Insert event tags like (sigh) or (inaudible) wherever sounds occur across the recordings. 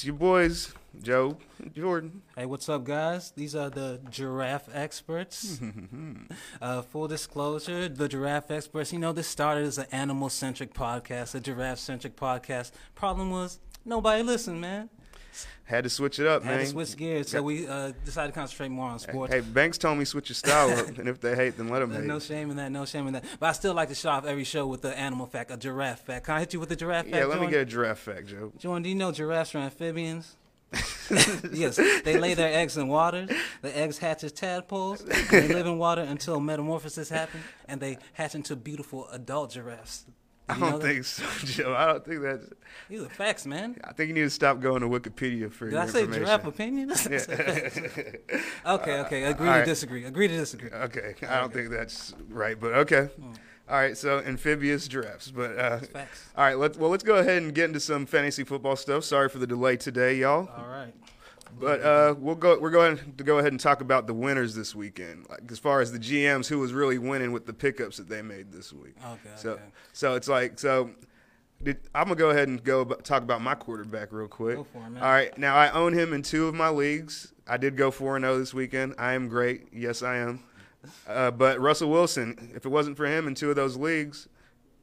It's your boys, Joe, Jordan. Hey, what's up, guys? These are the giraffe experts. (laughs) uh, full disclosure, the giraffe experts. You know, this started as an animal-centric podcast, a giraffe-centric podcast. Problem was, nobody listened, man. Had to switch it up, Had man. to switch gears, so we uh, decided to concentrate more on sports. Hey, Banks told me switch your style up, and if they hate, then let them hate. no shame in that, no shame in that. But I still like to start off every show with the animal fact, a giraffe fact. Can I hit you with the giraffe fact? yeah, let me get a giraffe fact, Joe. Jordan, do you know giraffes are amphibians? (laughs) yes, they lay their eggs in water. The eggs hatch as tadpoles. They live in water until metamorphosis happens, and they hatch into beautiful adult giraffes. I don't that? think so, (laughs) Joe. I don't think that's. These are facts, man. I think you need to stop going to Wikipedia for Did your I say information. giraffe opinion? (laughs) (laughs) okay, okay. Agree all to right. disagree. Agree to disagree. Okay, I don't think that's right, but okay. All right, so amphibious giraffes, but uh, Facts. all right, let's well let's go ahead and get into some fantasy football stuff. Sorry for the delay today, y'all. All right. But uh, we'll go. We're going to go ahead and talk about the winners this weekend. Like as far as the GMs, who was really winning with the pickups that they made this week. Okay. So, okay. so it's like so. Did, I'm gonna go ahead and go about, talk about my quarterback real quick. Go for it, man. All right, now I own him in two of my leagues. I did go four and zero this weekend. I am great. Yes, I am. Uh, but Russell Wilson, if it wasn't for him in two of those leagues,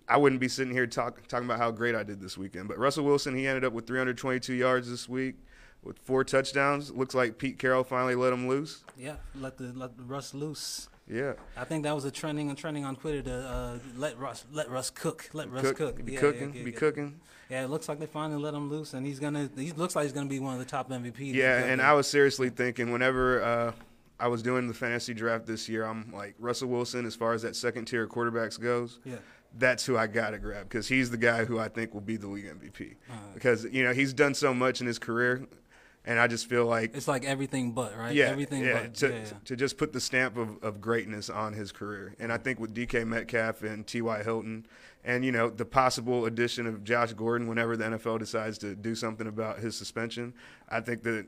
I wouldn't be sitting here talk, talking about how great I did this weekend. But Russell Wilson, he ended up with 322 yards this week with four touchdowns. Looks like Pete Carroll finally let him loose. Yeah. Let the let Russ loose. Yeah, I think that was a trending trending on Twitter to uh, let Russ let Russ cook. Let Russ Cook- cook. be Yeah, cooking, yeah, be yeah. cooking. Yeah, it looks like they finally let him loose, and he's gonna. He looks like he's gonna be one of the top MVPs. Yeah, and I was seriously thinking whenever uh, I was doing the fantasy draft this year, I'm like Russell Wilson as far as that second tier of quarterbacks goes. Yeah. That's who I got to grab because he's the guy who I think will be the league MVP. Uh-huh. Because you know he's done so much in his career, and I just feel like It's like everything but right. yeah, everything yeah, but. to, yeah, to just put the stamp of, of greatness on his career. And I think with DK Metcalf and T.Y. Hilton, and you know the possible addition of Josh Gordon whenever the NFL decides to do something about his suspension, I think that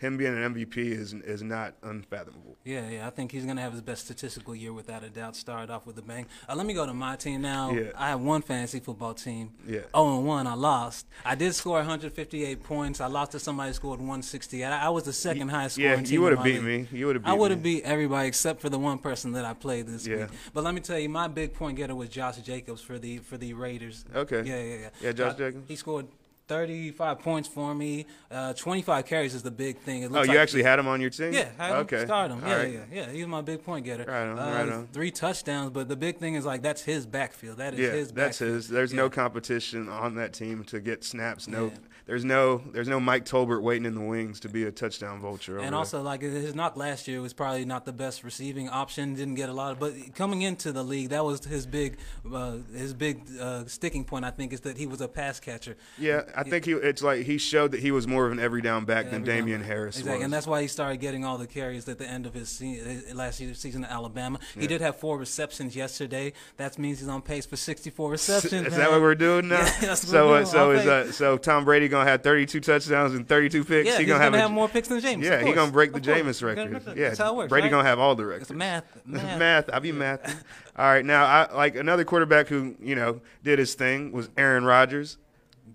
him being an MVP is is not unfathomable. Yeah, yeah. I think he's gonna have his best statistical year without a doubt. Start off with a bang. Uh, let me go to my team now. Yeah. I have one fantasy football team. Yeah. Oh, and one I lost. I did score 158 points. I lost to somebody who scored 160. I, I was the second highest scoring Yeah, team. you would have beat league. me. You would have beat I would have beat everybody except for the one person that I played this Yeah. week. But let me tell you, my big point getter was Josh Jacobs for the for the Raiders. Okay. Yeah, yeah, yeah. Yeah, Josh Uh, Jacobs. He scored 35 points for me. Uh, 25 carries is the big thing. It Oh, you like actually had him on your team? yeah, had him, okay. start him. Yeah, right. yeah, yeah. He was my big point getter. Right on, uh, right on. Three touchdowns, but the big thing is like that's his backfield. That is Yeah, his. that's backfield. his. There's Yeah. no competition on that team to get snaps. No, Yeah. there's no, there's no Mike Tolbert waiting in the wings to be a touchdown vulture. And there. also, like his knock last year was probably not the best receiving option. Didn't get a lot, of, but coming into the league, that was his big, uh, his big uh, sticking point. I think is that he was a pass catcher. Yeah, I think he. It's like he showed that he was more of an every down back than Every time. Damien Harris Exactly, was. and that's why he started getting all the carries at the end of his se- uh, last year's season at Alabama. He did have four receptions yesterday. That means he's on pace for 64 (laughs) receptions. is man. that what we're doing (laughs) now? Yeah, so, uh, so is uh, so Tom Brady gonna have 32 touchdowns and 32 picks? Yeah, he he's gonna, gonna, have more picks than Jameis. Yeah, of he gonna break the. Jameis record. Yeah, that's how it works. Brady right? gonna have all the records. It's math. (laughs) Math. math. I be math. All right, now I like another quarterback who you know did his thing was Aaron Rodgers.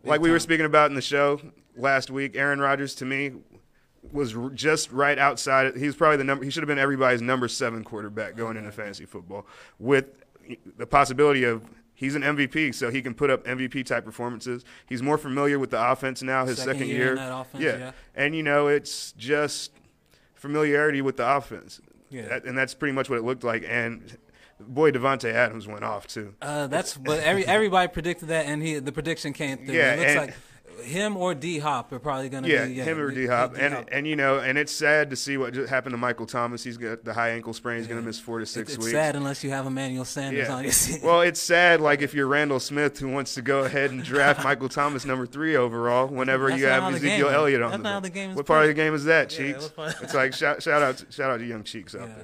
Like we were speaking about in the show last week, Aaron Rodgers to me was r- just right outside. He's probably the number. He should have been everybody's number seven quarterback going into fantasy football with the possibility of. He's an MVP, so he can put up MVP type performances. He's more familiar with the offense now. His Second second, year year, in that offense, yeah. and you know it's just familiarity with the offense. Yeah. That- and that's pretty much what it looked like. And boy, Davante Adams went off too. Uh, that's but every everybody predicted that, and he the prediction came through. Yeah, it looks and- like him or D Hop are probably going to Yeah, be yeah, him or D- Hop, and and you know, and it's sad to see what just happened to Michael Thomas. He's got the high ankle sprain. He's going to miss four to six it's weeks. sad unless you have Emmanuel Sanders on your (laughs) team. well, it's sad. Like if you're Randall Smith, who wants to go ahead and draft (laughs) Michael Thomas number three overall, whenever That's you have the game Ezekiel. Elliott on That's the not the game What part of the game is that, Cheeks? it's like shout, shout out, shout out to young Cheeks out Yeah.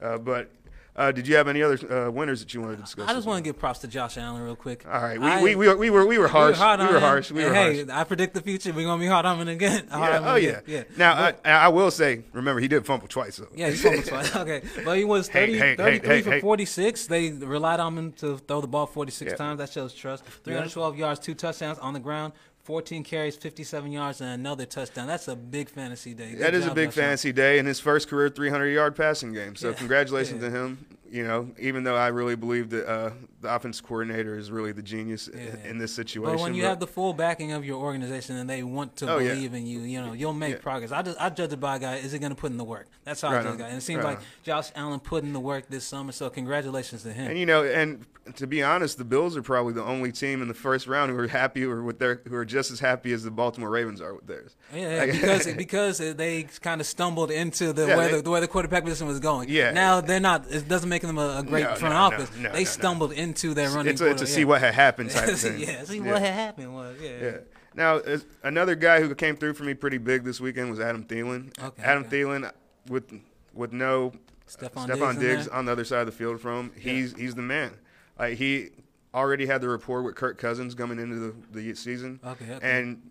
there. Uh, but Uh, did you have any other uh, winners that you wanted to discuss? I just want to give props to Josh Allen real quick. All right, we, I- we, we, were, we were we were harsh. hard We were him. harsh. We were hey, harsh. I predict the future. We're gonna be hard on him again. (laughs) Hard Yeah, oh yeah. yeah. Now But- I, I will say, remember he did fumble twice though. Yeah, he fumbled twice. (laughs) Okay, but he was 30, hey, hey, 33 hey, for hey. 46. They relied on him to throw the ball 46 Yeah. times. That shows trust. 312 yards, two touchdowns on the ground, 14 carries, 57 yards, and another touchdown. That's a big fantasy day. Good That is a big fantasy day in his first career 300 yard passing game. So Yeah. congratulations Yeah. to him. You know, even though I really believe that uh, the offense coordinator is really the genius Yeah. in this situation. But when you have the full backing of your organization and they want to Oh, yeah. believe in you, you know, you'll make Yeah. progress. I just I judge it by a guy, is he going to put in the work? That's how I judge on. a guy. And it seems Right like on. Josh Allen put in the work this summer, so congratulations to him. and you know, and to be honest, the Bills are probably the only team in the first round who are happy or with their who are just as happy as the Baltimore Ravens are with theirs. Yeah, Like- because (laughs) because they kind of stumbled into the Yeah, where they- the, the way the quarterback position was going. Yeah. Now they're not. It doesn't make them a, a great No, front no, office. no, they stumbled into their running. It's a, it's a quarter- see what had happened type (laughs) thing. yeah, see Yeah. what had happened was yeah. Yeah. Now, another guy who came through for me pretty big this weekend was Adam Thielen. Okay, Adam okay. Thielen with with no Stefon uh, Stefon Diggs Diggs on the other side of the field from him. He's he's the man. Like he already had the rapport with Kirk Cousins coming into the, the season, Okay, okay. and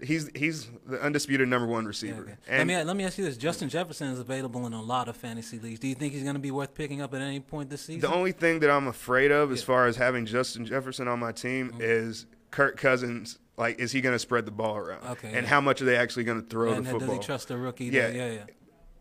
he's he's the undisputed number one receiver. okay. Let me uh, let me ask you this: Justin Jefferson is available in a lot of fantasy leagues. Do you think he's going to be worth picking up at any point this season? the only thing that I'm afraid of, as Yeah. far as having Justin Jefferson on my team, mm-hmm. is Kirk Cousins. Like, is he going to spread the ball around? Okay, And yeah. how much are they actually going to throw and the does he trust the rookie? Yeah. Yeah, yeah, yeah.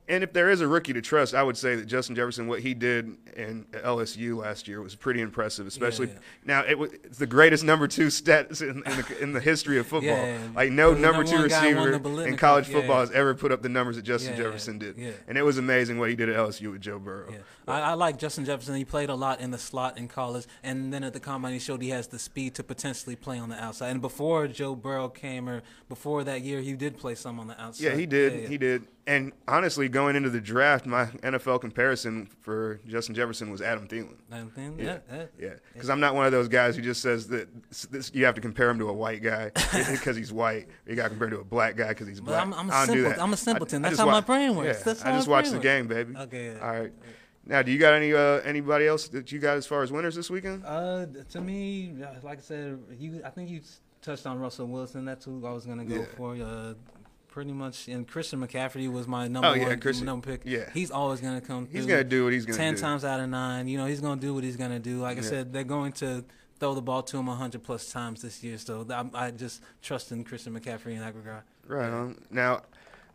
And if there is a rookie to trust, I would say that Justin Jefferson, what he did in LSU last year, was pretty impressive. Especially yeah. now, it was it's the greatest number two stats in, in, the, in the history of football. Yeah, yeah, yeah. Like no number number two one guy won receiver in college Yeah, football yeah. has ever put up the numbers that Justin Yeah, yeah, Jefferson did, yeah. and it was amazing what he did at LSU with Joe Burrow. Yeah. I, I like Justin Jefferson. He played a lot in the slot in college, and then at the combine, he showed he has the speed to potentially play on the outside. And before Joe Burrow came, or before that year, he did play some on the outside. Yeah, he did. Yeah, yeah. He did. And honestly, going into the draft, my NFL comparison for Justin Jefferson was Adam Thielen. I think- Yeah. yeah, yeah. Yeah, because I'm not one of those guys who just says that this, you have to compare him to a white guy (laughs) (laughs) because he's white. You got to compare him to a black guy because he's But black. I'm- I'm a I don't do simpleton. that. I'm a simpleton. I- I That's just how my brain works. Yeah, That's I just my watch the game, baby. Okay. yeah. All right. Now, do you got any uh, anybody else that you got as far as winners this weekend? Uh, to me, uh, like I said, you. I think you touched on Russell Wilson. That's who I was gonna go Yeah. for. Uh, pretty much, and Christian McCaffrey was my oh, number Oh, yeah, one Christian- number pick. yeah. he's always gonna come. He's gonna do what he's gonna ten do. times out of nine. You know, he's gonna do what he's gonna do. Like I said, they're going to throw the ball to him hundred plus times this year. So I, I just trust in Christian McCaffrey in that regard. Right on. Now,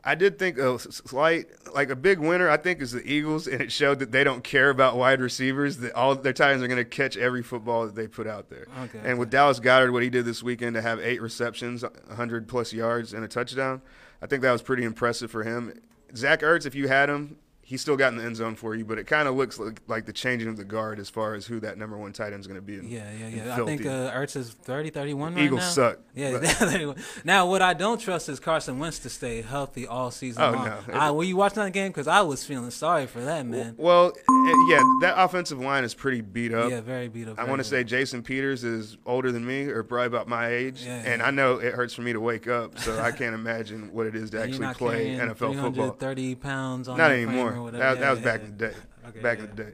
I did think a slight, like a big winner, I think, is the Eagles, and it showed that they don't care about wide receivers. That all their tight ends are going to catch every football that they put out there. Okay, And with Dallas Goedert, what he did this weekend to have eight receptions, 100 plus yards, and a touchdown, I think that was pretty impressive for him. Zach Ertz, if you had him, he still got in the end zone for you, but it kind of looks like, like the changing of the guard as far as who that number one tight end is going to be. In, Yeah, yeah, yeah. I think uh, Ertz is 30, 31 right Eagles now. suck. Yeah. (laughs) Now, what I don't trust is Carson Wentz to stay healthy all season Oh, long. no. I, were you watching that game? Because I was feeling sorry for that man. Well, eh, yeah, that offensive line is pretty beat up. yeah, very beat up. I want to say. Jason Peters is older than me, or probably about my age, Yeah, and yeah. I know it hurts for me to wake up, so I (laughs) can't imagine what it is to actually play NFL football. Thirty pounds on Not anymore. Or whatever. That, Yeah, that was back in the day. Okay, back in the day.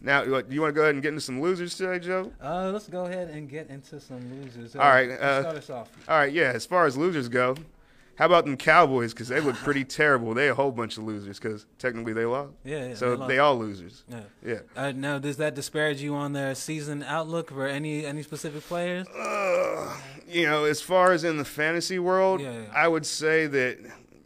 Now, what, you want to go ahead and get into some losers today, Joe? Uh, let's go ahead and get into some losers. All right, let's uh, start us off. All right, yeah. As far as losers go, how about them Cowboys? Because they look (laughs) pretty terrible. They a whole bunch of losers because technically they lost. Yeah, yeah. so they they, all losers. Yeah. Yeah. Uh, now, does that disparage you on their season outlook for any any specific players? Uh, you know, as far as in the fantasy world, Yeah, yeah. I would say that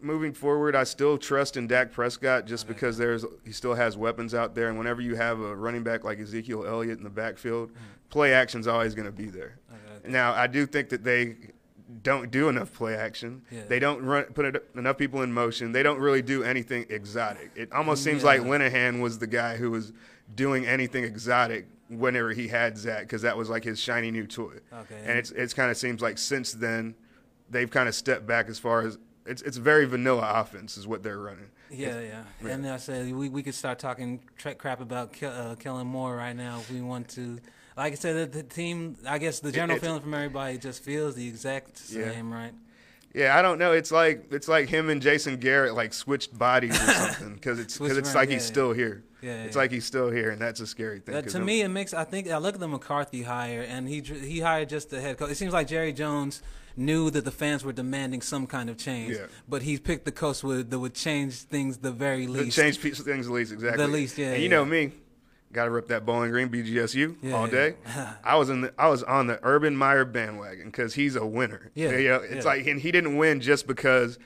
moving forward, I still trust in Dak Prescott just because there's he still has weapons out there, and whenever you have a running back like Ezekiel Elliott in the backfield, play action's always going to be there. Now, I do think that they don't do enough play action. Yeah. They don't run, put it, enough people in motion. They don't really do anything exotic. It almost seems Yeah. like Linehan was the guy who was doing anything exotic whenever he had Zach because that was like his shiny new toy. Okay. And it's it's kind of seems like since then they've kind of stepped back as far as it's it's very vanilla offense is what they're running. Yeah, yeah. Yeah. And I said we, we could start talking crap about Ke- uh, Kellen Moore right now if we want to. Like I said, the, the team. I guess the general it's- feeling from everybody just feels the exact Yeah. same, right? Yeah, I don't know. It's like it's like him and Jason Garrett like switched bodies or (laughs) something because it's because it's around, like yeah, he's yeah. still here. Yeah, it's yeah. like he's still here, and that's a scary thing. That, 'cause to me, it makes. I think I look at the McCarthy hire, and he he hired just the head coach. It seems like Jerry Jones knew that the fans were demanding some kind of change, Yeah. but he picked the coach would, that would change things the very least. Change things the least, exactly. The least, yeah, And you yeah. know me, got to rip that Bowling Green BGSU Yeah, all yeah. day. (laughs) I was in the, I was on the Urban Meyer bandwagon because he's a winner. Yeah, you know, it's yeah. like and he didn't win just because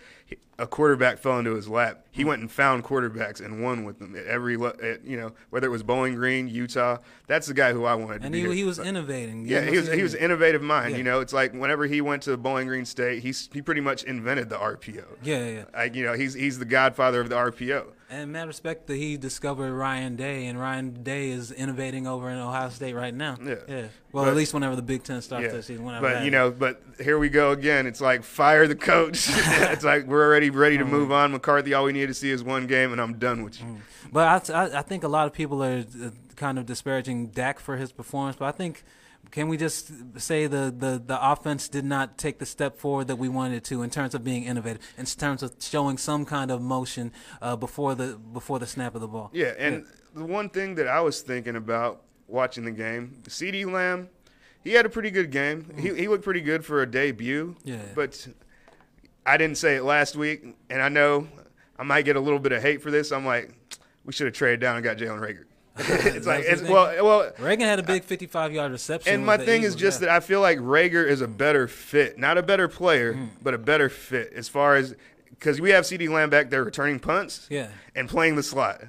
a quarterback fell into his lap. He went and found quarterbacks and won with them at every at, you know whether it was Bowling Green, Utah. That's the guy who I wanted. and to he, be he was innovating. Yeah, he was he was innovative mind. Yeah. You know, it's like whenever he went to Bowling Green State, he's he pretty much invented the RPO. Yeah, yeah. Like you know, he's he's the godfather of the RPO. And mad respect that he discovered Ryan Day, and Ryan Day is innovating over in Ohio State right now. Yeah. yeah. Well, But- at least whenever the Big Ten starts this season, whenever but you know, but here we go again. It's like fire the coach. (laughs) (laughs) it's like we're already ready Oh, to move on. McCarthy, all we need to see is one game, and I'm done with you. Mm. But I, I, think a lot of people are uh, kind of disparaging Dak for his performance. But I think, can we just say the, the, the offense did not take the step forward that we wanted it to in terms of being innovative, in terms of showing some kind of motion uh, before the before the snap of the ball. Yeah, and the one thing that I was thinking about watching the game, CeeDee Lamb, he had a pretty good game. He he looked pretty good for a debut. Yeah. But I didn't say it last week, and I know I might get a little bit of hate for this. I'm like, we should have traded down and got Jalen Reagor. (laughs) (laughs) it's like it's, well, well, Reagor had a big 55 yard reception. And my thing is just yeah. that I feel like Rager is a better fit, not a better player, Mm. but a better fit as far as because we have CeeDee Lamb back there returning punts Yeah. and playing the slot.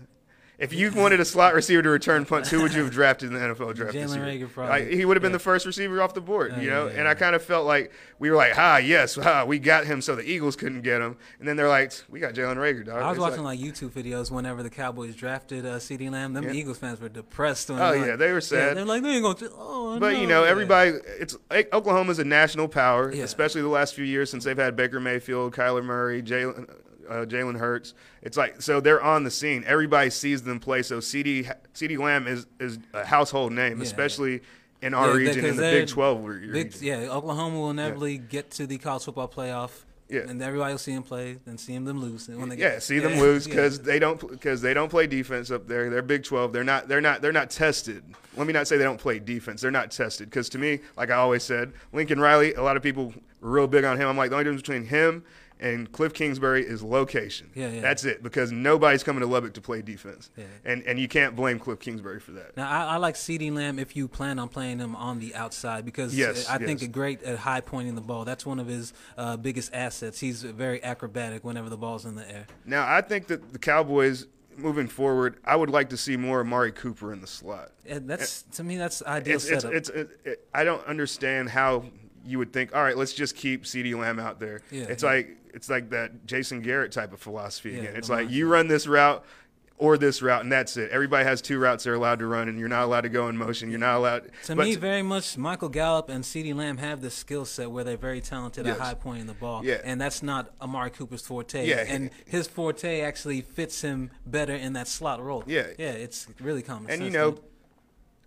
If you wanted a slot receiver to return punts, who would you have drafted in the NFL draft? this Jalen? Reagor probably. Like, he would have been Yeah. the first receiver off the board, Uh, you know. yeah, and I kind of felt like we were like, "Ha, yes, ha, we got him, so the Eagles couldn't get him." And then they're like, "We got Jalen Reagor, dog." I was It's watching like, like, YouTube videos whenever the Cowboys drafted uh, CeeDee Lamb. Them Yeah. Eagles fans were depressed. When Oh, like- yeah, they were sad. they're like, they ain't gonna. Oh, But no. you know, Yeah. everybody. It's like, Oklahoma's a national power, Yeah. especially the last few years since they've had Baker Mayfield, Kyler Murray, Jalen. Uh, Jalen Hurts. It's like so they're on the scene. Everybody sees them play. So CeeDee CeeDee Lamb is is a household name, Yeah. especially in our Yeah, region in the Big Twelve re- Big, yeah, Oklahoma will inevitably get to the college football playoff. Yeah. and everybody will see them play and see them lose. And when they Yeah, get, see them yeah, lose yeah. because they don't because they don't play defense up there. They're Big Twelve. They're not. They're not. They're not tested. Let me not say they don't play defense. They're not tested because to me, like I always said, Lincoln Riley. A lot of people were real big on him. I'm like the only difference between him and Cliff Kingsbury is location. Yeah, yeah. That's it because nobody's coming to Lubbock to play defense. Yeah. And and you can't blame Cliff Kingsbury for that. Now I, I like CeeDee Lamb if you plan on playing him on the outside because Yes, I think yes. a great at high pointing the ball. That's one of his uh, biggest assets. He's very acrobatic whenever the ball's in the air. Now I think that the Cowboys moving forward, I would like to see more Amari Cooper in the slot. And that's to me that's ideal it's, it's, setup. it's, it, it, I don't understand how you would think. All right, let's just keep CeeDee Lamb out there. Yeah, it's yeah. like it's like that Jason Garrett type of philosophy Yeah, again. It's like you run this route or this route, and that's it. Everybody has two routes they're allowed to run, and you're not allowed to go in motion. You're not allowed. To but me, very much Michael Gallup and CeeDee Lamb have the skill set where they're very talented Yes. at high pointing the ball. Yeah. And that's not Amari Cooper's forte. Yeah. And his forte actually fits him better in that slot role. Yeah. Yeah, it's really common and sense. you know.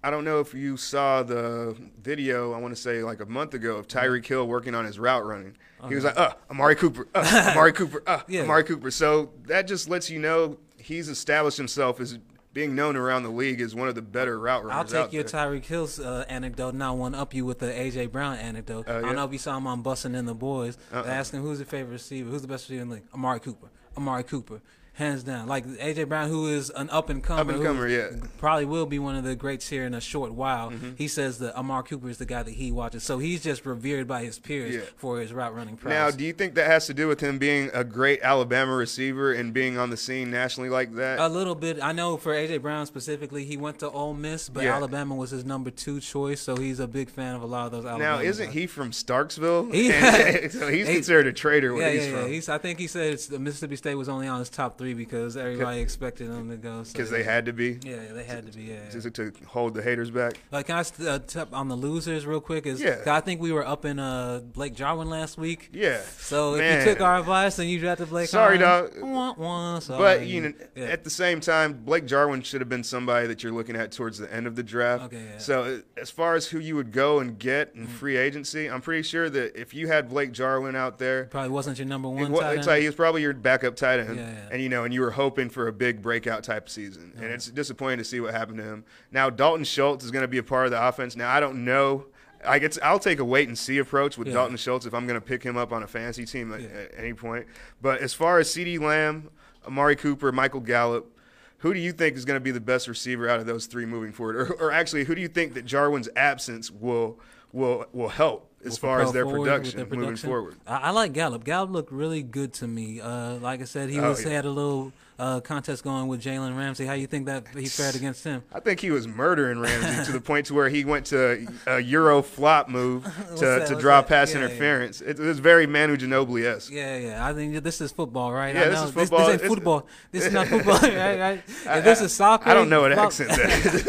I don't know if you saw the video. I want to say like a month ago of Tyreek Hill working on his route running. He was like, "Uh, Amari Cooper, uh, (laughs) Amari Cooper, uh, Yeah. Amari Cooper." So that just lets you know he's established himself as being known around the league as one of the better route runners. I'll take your there. Tyreek Hill's uh, anecdote and one up you with the AJ Brown anecdote. I yeah? don't know if you saw him on Busting in the Boys. Uh-uh. Him who's your favorite receiver, who's the best receiver in the league. Amari Cooper. Amari Cooper. Hands down. Like AJ Brown, who is an up and comer. Up-and-comer, yeah. Mm-hmm. Probably will be one of the greats here in a short while. He says that Amari Cooper is the guy that he watches. So he's just revered by his peers Yeah. for his route running Prowess. Now, do you think that has to do with him being a great Alabama receiver and being on the scene nationally like that? A little bit. I know for AJ Brown specifically, he went to Ole Miss, but Yeah. Alabama was his number two choice, so he's a big fan of a lot of those Alabama now, isn't guys. he from Starkville? He- (laughs) (laughs) so he's He- considered a traitor where Yeah, he's yeah, yeah. He's, I think he said it's, Mississippi State was only on his top three three because everybody expected them to go. because so, they yeah. had to be Yeah, they had to be. Yeah. just to hold the haters back. Like, can I st- uh, tip on the losers real quick? Is Yeah. I think we were up in uh, Blake Jarwin last week. Yeah. So if you took our advice and you drafted Blake, Sorry, dog. Wah, wah, sorry. But you know, Yeah. at the same time, Blake Jarwin should have been somebody that you're looking at towards the end of the draft. Okay, yeah. So uh, as far as who you would go and get Mm-hmm. in free agency, I'm pretty sure that if you had Blake Jarwin out there, probably wasn't your number one. tight it's end. like he was probably your backup tight end, Yeah, yeah. and you know, and you were hoping for a big breakout type season, and uh-huh. it's disappointing to see what happened to him. Now Dalton Schultz is going to be a part of the offense. Now I don't know. I get. I'll take a wait and see approach with Yeah. Dalton Schultz if I'm going to pick him up on a fantasy team at, Yeah. at any point. But as far as CeeDee Lamb, Amari Cooper, Michael Gallup. Who do you think is going to be the best receiver out of those three moving forward, or, or actually, who do you think that Jarwin's absence will will will help as far as their forward with production, moving forward? I, I like Gallup. Gallup looked really good to me. Uh, like I said, he Oh, was yeah. had a little uh, contest going with Jalen Ramsey. How you think that he fared against him? I think he was murdering Ramsey to the point to where he went to a Euro flop move (laughs) to, that? to draw that? pass Yeah, yeah. interference. It, was very Manu Ginobili esque. Yeah, yeah. I think this is football, right? Yeah, I this know. is football. This ain't football. (laughs) This is not football, (laughs) right? right? If this is soccer, I don't know what accent that is.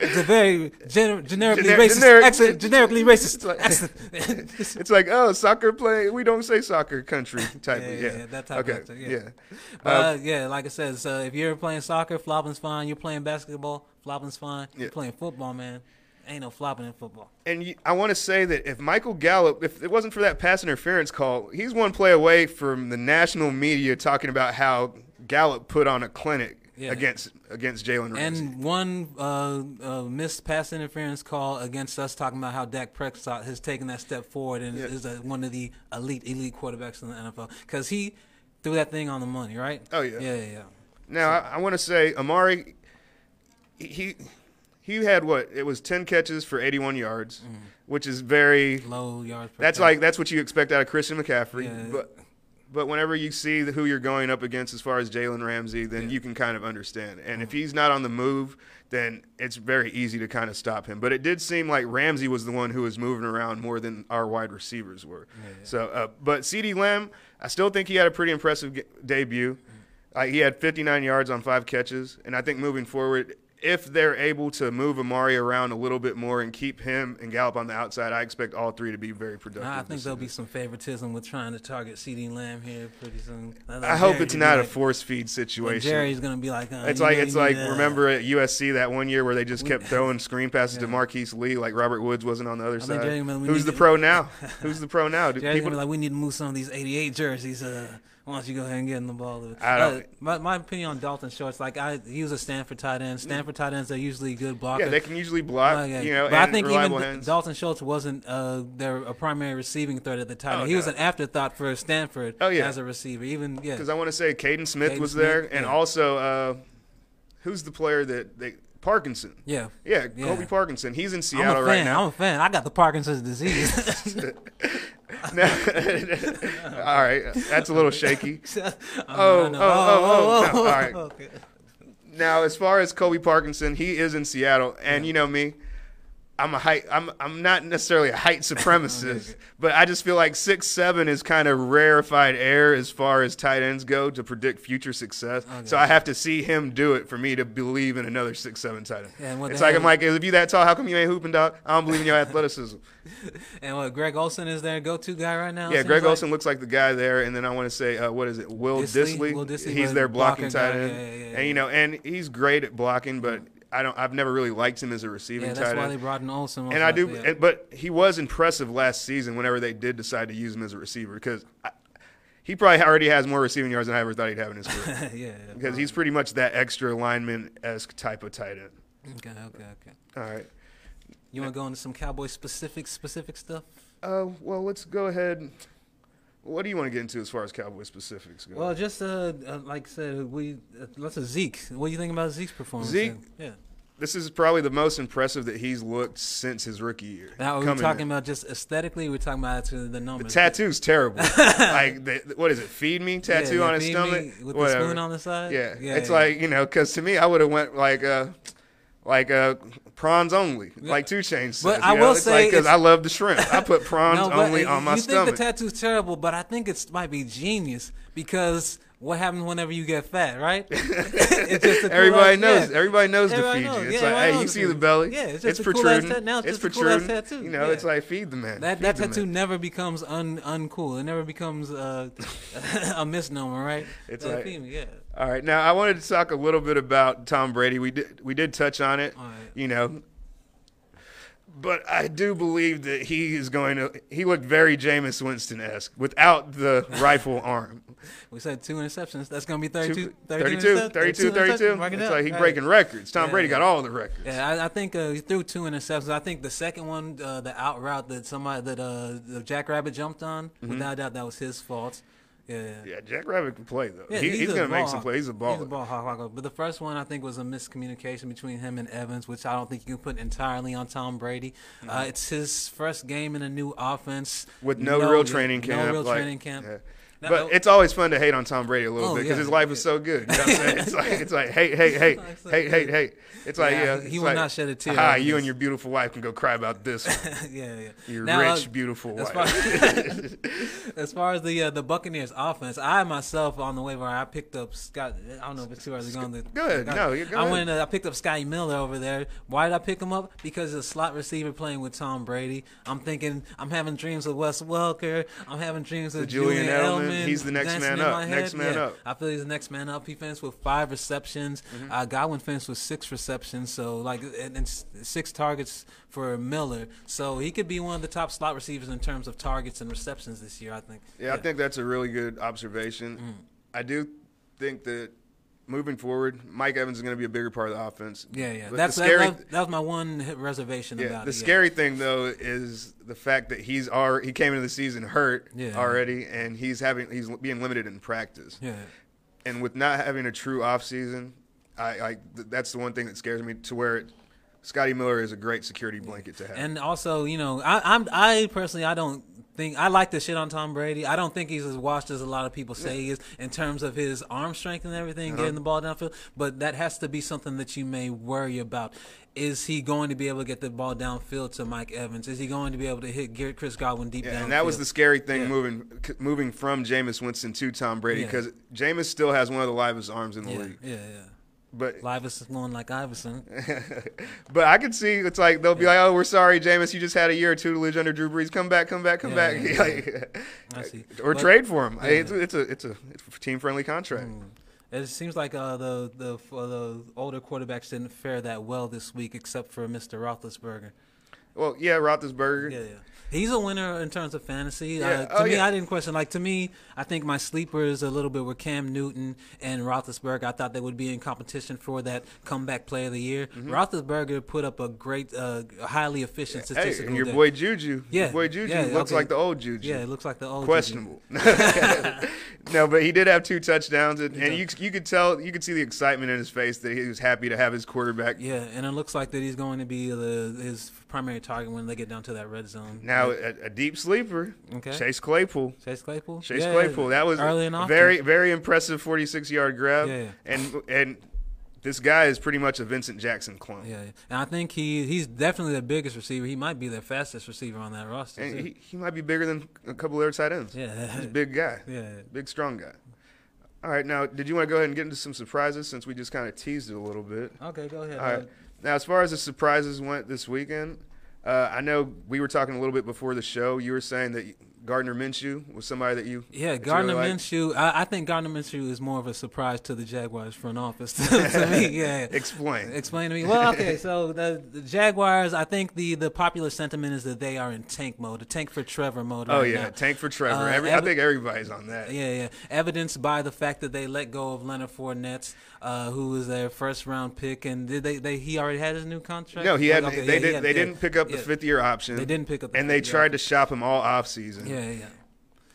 It's a very gener- generically Gener- racist generic- accent. Generically racist like- accent. it's like, oh, soccer play. We don't say soccer country type. Yeah, of, yeah, yeah, yeah, that type of okay, accent, yeah. yeah. But uh, yeah, like I said, so if you're playing soccer, flopping's fine. You're playing basketball, flopping's fine. Yeah. You're playing football, man. Ain't no flopping in football. And you, I want to say that if Michael Gallup, if it wasn't for that pass interference call, he's one play away from the national media talking about how Gallup put on a clinic Yeah. against against Jalen Ramsey. And one uh, uh, missed pass interference call against us, talking about how Dak Prescott has taken that step forward and Yeah. is a, one of the elite elite quarterbacks in the NFL because he threw that thing on the money, right? Oh, yeah. yeah, yeah. yeah. Now I, I want to say Amari, he he had what it was ten catches for eighty one yards, Mm. which is very. Low yards. Per That's like that's what you expect out of Christian McCaffrey. Yeah. But but whenever you see the, who you're going up against as far as Jalen Ramsey, then Yeah. you can kind of understand. And Mm-hmm. if he's not on the move, then it's very easy to kind of stop him. But it did seem like Ramsey was the one who was moving around more than our wide receivers were. So, uh, but CeeDee Lamb, I still think he had a pretty impressive ge- debut. Uh, he had 59 yards on five catches, and I think moving forward, if they're able to move Amari around a little bit more and keep him and Gallup on the outside, I expect all three to be very productive. Nah, I think there'll be some favoritism with trying to target CeeDee Lamb here pretty soon. I hope Jerry it's to not a like- force feed situation. Jerry's gonna be like, uh, It's like know, it's like uh, remember at USC that one year where they just kept (laughs) throwing screen passes to Yeah. Marquise Lee like Robert Woods wasn't on the other I side. Jerry we Who's the to- pro now? (laughs) Who's the pro now? Do Jerry's people gonna be like, we need to move some of these '88 jerseys. Uh, why don't you go ahead and get in the ball? Uh, my, my opinion on Dalton Schultz, like I, he was a Stanford tight end. Stanford tight ends are usually good blockers. yeah, they can usually block, Uh, yeah. you know, but I think even hands. Dalton Schultz wasn't uh, their a primary receiving threat at the time. Oh, he was an afterthought for Stanford Oh, yeah. as a receiver. Even yeah, Because I want to say Kaden Smith Kaden was Smith, there, and yeah. also uh, who's the player that they Parkinson? yeah. Yeah, Yeah. Colby Parkinson. He's in I'm Seattle a right fan. now. I'm a fan. I got the Parkinson's disease. Now- (laughs) all right, that's a little shaky. (laughs) Oh, oh, oh, oh, oh, no, all right. Oh, now, as far as Colby Parkinson, he is in Seattle, and you know me, I'm a height. I'm I'm not necessarily a height supremacist, (laughs) but I just feel like six seven is kind of rarefied air as far as tight ends go to predict future success. So I have to see him do it for me to believe in another six seven tight end. Yeah, and what it's like I'm like, if you that tall, how come you ain't hooping, dog? I don't believe in your (laughs) athleticism. (laughs) And what? Greg Olsen is their go-to guy right now. Yeah, Greg like? Olson looks like the guy there, and then I want to say, uh, what is it, Will Dissly? Dissly? Will Dissly, he's the their blocking tight end, Yeah, yeah, yeah, and you know, and he's great at blocking, but I don't, I've never really liked him as a receiving Yeah, that's tight why end. they brought in Olsen. and I do, and- but he was impressive last season. Whenever they did decide to use him as a receiver, because he probably already has more receiving yards than I ever thought he'd have in his career. (laughs) yeah, yeah, because he's pretty much that extra lineman esque type of tight end. Okay, okay, okay. All right. You want to go into some Cowboy specific specific stuff? Uh, well, let's go ahead. What do you want to get into as far as Cowboy specifics go? Well, just uh, uh like I said, we uh, let's say Zeke. What do you think about Zeke's performance? Zeke? Yeah. this is probably the most impressive that he's looked since his rookie year. Now, are we coming talking in. about just aesthetically? We're talking about the The numbers. tattoo's terrible. (laughs) like, the, what is it? Feed me tattoo Yeah, on his feed stomach. me with Whatever. the spoon on the side. Yeah, yeah it's yeah. like you know, because to me, I would have went like uh, like uh, prawns only, like 2 Chainz. But I know? will it's say because it's- I love the shrimp. I put (laughs) prawns No, only on my stomach. you think the tattoo's terrible, but I think it might be genius because what happens whenever you get fat, right? (laughs) (laughs) it's just a cool everybody knows. yeah. Everybody knows Everybody to feed you. Yeah, It's like, hey, you see the belly? Yeah, it's it's just a cool ass protruding. tat- now it's it's just a cool protruding. tattoo. You know, Yeah. it's like feed the man. That that tattoo man. never becomes un uncool. It never becomes uh, a misnomer, right? It's Uh, like- yeah. All right, now I wanted to talk a little bit about Tom Brady. We did we did touch on it, right. you know, but I do believe that he is going to. He looked very Jameis Winston esque without the rifle (laughs) arm. We said two interceptions. That's gonna be 32, Two- 32, 32, interceptions. 32, Two 32. interceptions. Mark it It's down. like he Right. breaking records. Tom Yeah, Brady got all the records. Yeah, I, I think uh, he threw two interceptions. I think the second one, uh, the out route that somebody that uh, the Jackrabbit jumped on, without a doubt, that was his fault. Yeah. Mm-hmm. Yeah, Jack Rabbit can play though. Yeah, he, he's a going to make ball some plays. He's a baller. He's a ball hawk, hawk. But the first one, I think, was a miscommunication between him and Evans, which I don't think you can put entirely on Tom Brady. Uh, it's his first game in a new offense Mm-hmm. with no, real training camp. No real like, training camp. yeah. Now, But uh, it's always fun to hate on Tom Brady a little Oh, bit because yeah, his life is so good. You know what I'm saying? It's (laughs) like it's like hey hey hey It's so hey hey hey. It's like Yeah, yeah, he will like, not shed a tear Ah, you and your beautiful wife can go cry about this. (laughs) One. yeah, yeah. Your Now, uh, rich, beautiful as wife. far, (laughs) as far as the uh, the Buccaneers offense, I myself on the waiver, I picked up Scott. I don't know if it's too early going to Go ahead. No, go I went. Uh, I picked up Scotty Miller over there. Why did I pick him up? Because the slot receiver playing with Tom Brady. I'm thinking. I'm having dreams of Wes Welker. I'm having dreams of Julian Julian, Edelman. He's the next man up. Next man Yeah. up. I feel he's the next man up. He finished with five receptions. Mm-hmm. Uh, Godwin finished with six receptions. So like and, and six targets for Miller. So he could be one of the top slot receivers in terms of targets and receptions this year. I think. Yeah, I think that's a really good observation. Mm. I do think that moving forward, Mike Evans is going to be a bigger part of the offense. Yeah, yeah. But That's scary. that, that was my one reservation yeah, about the it. yeah. scary thing though is the fact that he's already he came into the season hurt Yeah. already, and he's having he's being limited in practice. Yeah. and with not having a true off season, I, I that's the one thing that scares me. To where Scotty Miller is a great security blanket to have. And also, you know, I, I'm I personally I don't think I like the shit on Tom Brady. I don't think he's as washed as a lot of people say he is in terms of his arm strength and everything, Uh-huh. getting the ball downfield. But that has to be something that you may worry about. Is he going to be able to get the ball downfield to Mike Evans? Is he going to be able to hit Garrett Chris Godwin deep Yeah, downfield? and that was the scary thing Yeah. moving moving from Jameis Winston to Tom Brady Yeah. because Jameis still has one of the livest arms in the yeah, league. yeah, yeah. But Livis is going like Iverson. (laughs) but I could see it's like they'll be like, "Oh, we're sorry, Jameis. You just had a year or two to live under Drew Brees. Come back, come back, come Yeah, back." yeah, (laughs) Like, I see. or But- trade for him. Yeah. It's, a, it's a it's a team friendly contract. Mm. It seems like uh, the the uh, the older quarterbacks didn't fare that well this week, except for Mr. Roethlisberger. Well, yeah, Roethlisberger. Yeah, yeah. He's a winner in terms of fantasy. Yeah. Uh, to Oh, me, yeah. I didn't question. Like to me, I think my sleepers a little bit were Cam Newton and Roethlisberger. I thought they would be in competition for that comeback player of the year. Mm-hmm. Roethlisberger put up a great, uh, highly efficient Hey, statistical. and your day. boy Juju. Yeah, Your boy Juju yeah, looks okay. like the old Juju. Yeah, it looks like the old. questionable. (laughs) (laughs) no, but he did have two touchdowns, and, and you you could tell you could see the excitement in his face that he was happy to have his quarterback. Yeah, and it looks like that he's going to be the, his primary target when they get down to that red zone. Now a, a deep sleeper, Okay. Chase Claypool. Chase Claypool. Chase Yeah, Claypool. That was early and often. very very impressive 46 yard grab. Yeah, yeah. And and this guy is pretty much a Vincent Jackson clone. Yeah, and I think he he's definitely the biggest receiver. He might be the fastest receiver on that roster. And he, he might be bigger than a couple other tight ends. yeah, He's a big guy. yeah. Big strong guy. All right, now did you want to go ahead and get into some surprises since we just kind of teased it a little bit? Okay, go ahead. All right. Now, as far as the surprises went this weekend, uh, I know we were talking a little bit before the show. You were saying that Gardner Minshew was somebody that you Yeah, that you Gardner really. Minshew. I, I think Gardner Minshew is more of a surprise to the Jaguars front office (laughs) to (laughs) me. Yeah. Explain. Explain to me. Well, okay, so the, the Jaguars. I think the, the popular sentiment is that they are in tank mode, a tank for Trevor mode. oh right yeah, now. tank for Trevor. Uh, Every, I think everybody's on that. Yeah, yeah. Evidenced by the fact that they let go of Leonard Fournette, uh, who was their first round pick, and did they? They he already had his new contract. No, he had. Okay, they yeah, did. had- they yeah, didn't pick up the yeah. fifth year option. They didn't pick up, the and they tried to shop him all off season. Yeah, yeah.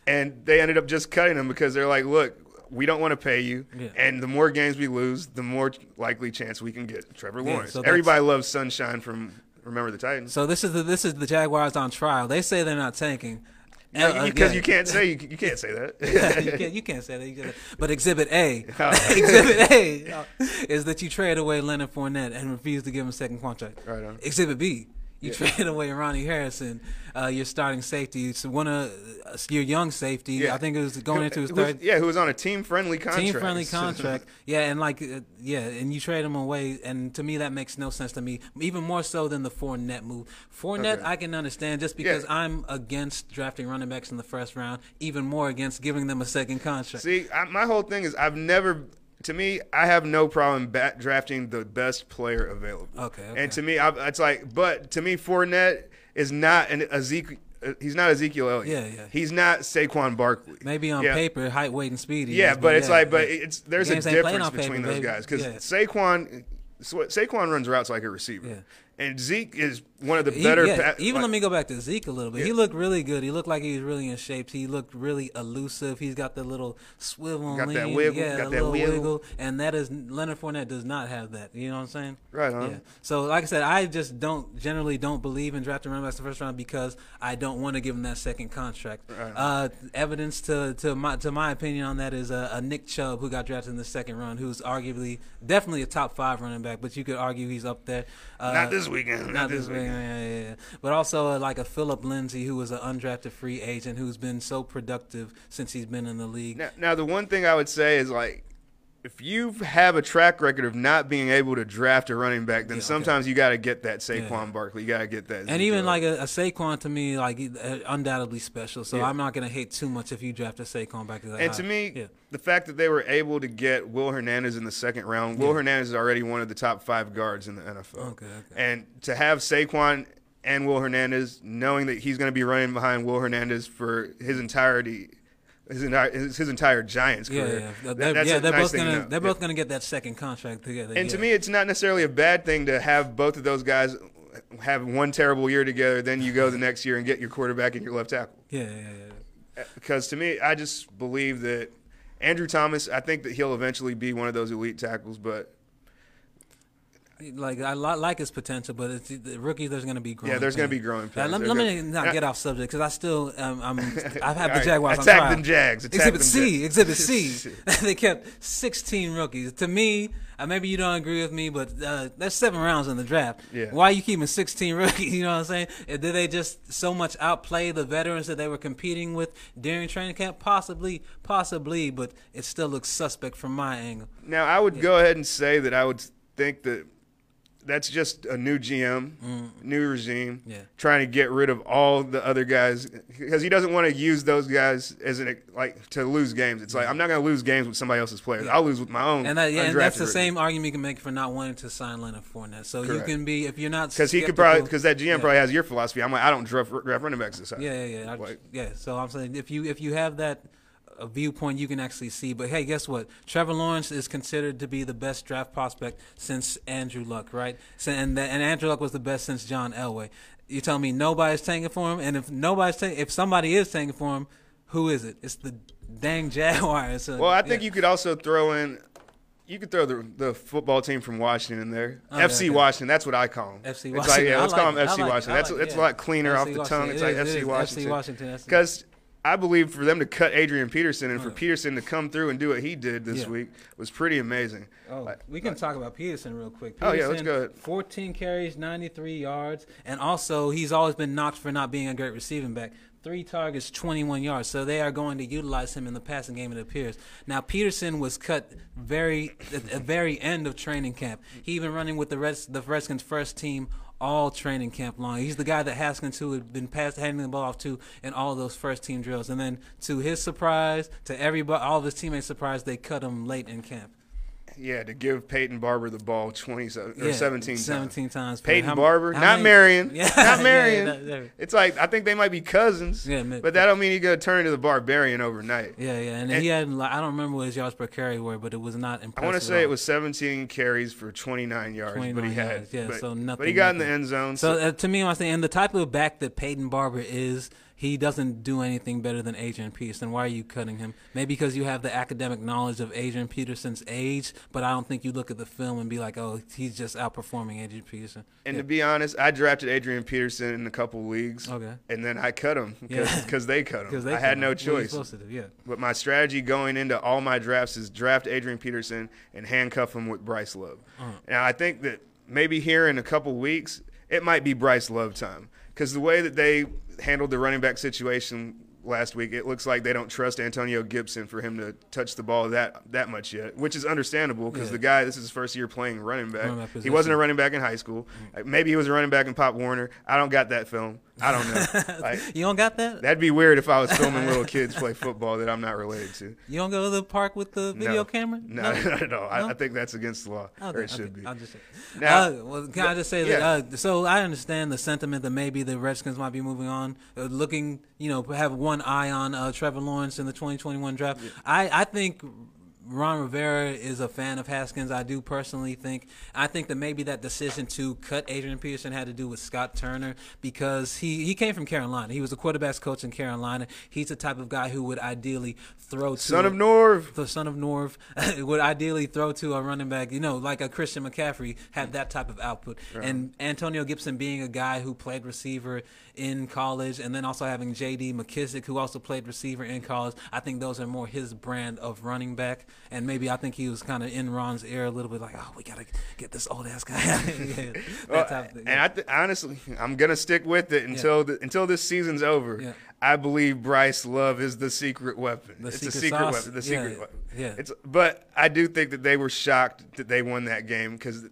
And they ended up just cutting him because they're like, look. We don't want to pay you, Yeah. and the more games we lose, the more likely chance we can get Trevor Yeah, Lawrence. so Everybody loves Sunshine from Remember the Titans. So this is the this is the Jaguars on trial. They say they're not tanking. No, Uh, because yeah. you can't say you, you can't say that. (laughs) you, can't, you can't say that. Can't- But Exhibit A, (laughs) Oh. (laughs) Exhibit A, uh, is that you trade away Leonard Fournette and refuse to give him a second contract. Right on. Exhibit B, You Yeah. traded away Ronnie Harrison, uh, your starting safety. So one of uh, your young safety. Yeah. I think it was going into his third yeah, who was on a team friendly contract. team friendly (laughs) contract. yeah, and like uh, yeah, and you trade him away, and to me that makes no sense to me. Even more so than the Fournette move. Fournette Okay. I can understand just because I'm against drafting running backs in the first round. Even more against giving them a second contract. See, I, my whole thing is I've never. To me, I have no problem bat drafting the best player available. Okay, okay. And to me, I, it's like, but to me, Fournette is not an Ezekiel. uh, He's not Ezekiel Elliott. Yeah, yeah. He's not Saquon Barkley. Maybe on Yeah. paper, height, weight, and speed. Yeah, is, but it's yeah, like, but yeah. it's there's a Games difference on paper, between those baby. guys because. Saquon, Saquon runs routes like a receiver, Yeah. And Zeke is one of the He- better. yeah, pa- even like- let me go back to Zeke a little bit. He looked really good. He looked like he was really in shape. He looked really elusive. He's got the little swivel, Got lean, that wiggle, yeah, got a that little wiggle. wiggle, and that is Leonard Fournette does not have that. You know what I'm saying? Right. Yeah. So, like I said, I just don't generally don't believe in drafting running backs the first round because I don't want to give him that second contract. Right. Uh, evidence to to my to my opinion on that is a, a Nick Chubb who got drafted in the second round, who's arguably definitely a top five running back, but you could argue he's up there. Uh, not this weekend. not this way, yeah, yeah, yeah. But also uh, like a Phillip Lindsay, who was an undrafted free agent, who's been so productive since he's been in the league. Now, now, the one thing I would say is like, if you have a track record of not being able to draft a running back, then Yeah, okay. sometimes you got to get that Saquon Yeah. Barkley. You got to get that. And even like a, a Saquon to me, like uh, undoubtedly special. So Yeah. I'm not gonna hate too much if you draft a Saquon back to that. And to me, yeah. the fact that they were able to get Will Hernandez in the second round, Will. Hernandez is already one of the top five guards in the NFL. Okay, okay. And to have Saquon and Will Hernandez, knowing that he's going to be running behind Will Hernandez for his entirety, his entire his, his entire Giants yeah, career. yeah, that- they're, that's yeah, they're nice both gonna they're Yeah. gonna get that second contract together. And to me, it's not necessarily a bad thing to have both of those guys have one terrible year together. Then you go the next year and get your quarterback and your left tackle. yeah, yeah, yeah. Because uh, to me, I just believe that Andrew Thomas. I think that he'll eventually be one of those elite tackles, but Like I like his potential, but it's, the rookie there's gonna be growing. yeah, there's going to be growing pains. let, let me not get off subject because I still um, I'm (laughs) I have the right, Jaguars on attack trial. them Jags. Attack Exhibit them C, Jags. Exhibit C. (laughs) (laughs) they kept 16 rookies. To me, uh, maybe you don't agree with me, but uh, there's seven rounds in the draft. Yeah. Why are you keeping 16 rookies? You know what I'm saying? Did they just so much outplay the veterans that they were competing with during training camp? Possibly, possibly, but it still looks suspect from my angle. Now, I would go ahead and say that I would think that that's just a new GM, mm. new regime, Yeah. trying to get rid of all the other guys because he doesn't want to use those guys as an like to lose games. It's like mm. I'm not going to lose games with somebody else's players. Yeah. I'll lose with my own. And, that, yeah, and that's the same argument you can make for not wanting to sign Leonard Fournette. So you can be if you're not because he could probably because that GM probably has your philosophy. I'm like I don't draft, draft running backs this high. Yeah, yeah, yeah. I- yeah. So I'm saying if you if you have that uh, viewpoint, you can actually see. But hey, guess what? Trevor Lawrence is considered to be the best draft prospect since Andrew Luck, right? And and Andrew Luck was the best since John Elway. You tell me nobody's tanking for him, and if nobody's tanking, if somebody is tanking for him, who is it? It's the dang (laughs) Jaguars. So, Well, I think yeah. you could also throw in. You could throw the the football team from Washington in there. Oh, FC yeah. Washington. That's what I call them. FC It's like Washington. yeah, let's like call them FC like. Washington. That's like it's it, a lot cleaner FC off the tongue. It's It like is, FC is. Washington. FC Washington. Because I believe for them to cut Adrian Peterson and for Peterson to come through and do what he did this Yeah. week was pretty amazing. Oh, Like- we can talk about Peterson real quick. Oh, yeah, let's go ahead. 14 carries, 93 yards, and also he's always been knocked for not being a great receiving back. Three targets, 21 yards. So they are going to utilize him in the passing game. It appears. Now Peterson was cut very at the very end of training camp. He even running with the Reds, the Redskins first team all training camp long. He's the guy that Haskins who had been passed handing the ball off to in all those first team drills. And then to his surprise, to everybody, all of his teammates' surprise, they cut him late in camp. Yeah, to give Peyton Barber the ball 27 or Yeah, 17 times. 17 times. Peyton how- Barber, how not Marion, Yeah, not (laughs) Marion. that- It's like I think they might be cousins, Yeah, but that don't mean he's gonna turn into the barbarian overnight. Yeah, yeah, and, And- he had like, I don't remember what his yards per carry were, but it was not impressive. I want to say it was 17 carries for 29 yards, but he 29 had, yards, yeah, but, so nothing, but he got in the end zone. So uh, to me, I'm saying, and the type of back that Peyton Barber is, he doesn't do anything better than Adrian Peterson. Why are you cutting him? Maybe because you have the academic knowledge of Adrian Peterson's age, but I don't think you look at the film and be like, oh, he's just outperforming Adrian Peterson. and yeah. to be honest, I drafted Adrian Peterson in a couple leagues, Okay. and then I cut him because Yeah. they cut him. (laughs) Because they I had no him. You choice. supposed to do? Yeah. But my strategy going into all my drafts is draft Adrian Peterson and handcuff him with Bryce Love. Uh-huh. Now I think that maybe here in a couple weeks, it might be Bryce Love time because the way that they handled the running back situation last week, it looks like they don't trust Antonio Gibson for him to touch the ball that that much yet, which is understandable because Yeah. the guy this is his first year playing running back. He wasn't a running back in high school. Maybe he was a running back in Pop Warner. I don't got that film. I don't know. (laughs) like, You don't got that? that'd be weird if I was filming little (laughs) kids play football that I'm not related to. You don't go to the park with the video No. camera? No, (laughs) not at all. I, No? I think that's against the law, Okay, or it should okay, be. I'll just say. Now- uh, well, can I just say Yeah. that? Uh, so I understand the sentiment that maybe the Redskins might be moving on, uh, looking, you know, have one eye on uh, Trevor Lawrence in the 2021 draft. I, I think Ron Rivera is a fan of Haskins. I do personally think. I think that maybe that decision to cut Adrian Peterson had to do with Scott Turner because he, he came from Carolina. He was a quarterbacks coach in Carolina. He's the type of guy who would ideally throw to Son of Norv. the son of Norv (laughs) would ideally throw to a running back, you know, like a Christian McCaffrey, had that type of output. And Antonio Gibson being a guy who played receiver in college, and then also having J.D. McKissic, who also played receiver in college, I think those are more his brand of running back. And maybe I think he was kind of in Ron's ear a little bit, like, oh, we gotta get this old ass guy. Yeah, (laughs) Well, type of thing. and I th- honestly, I'm gonna stick with it until the, until this season's over. Yeah. I believe Bryce Love is the secret weapon. The it's secret a secret sauce? weapon. The Yeah, secret weapon. yeah. It's but I do think that they were shocked that they won that game because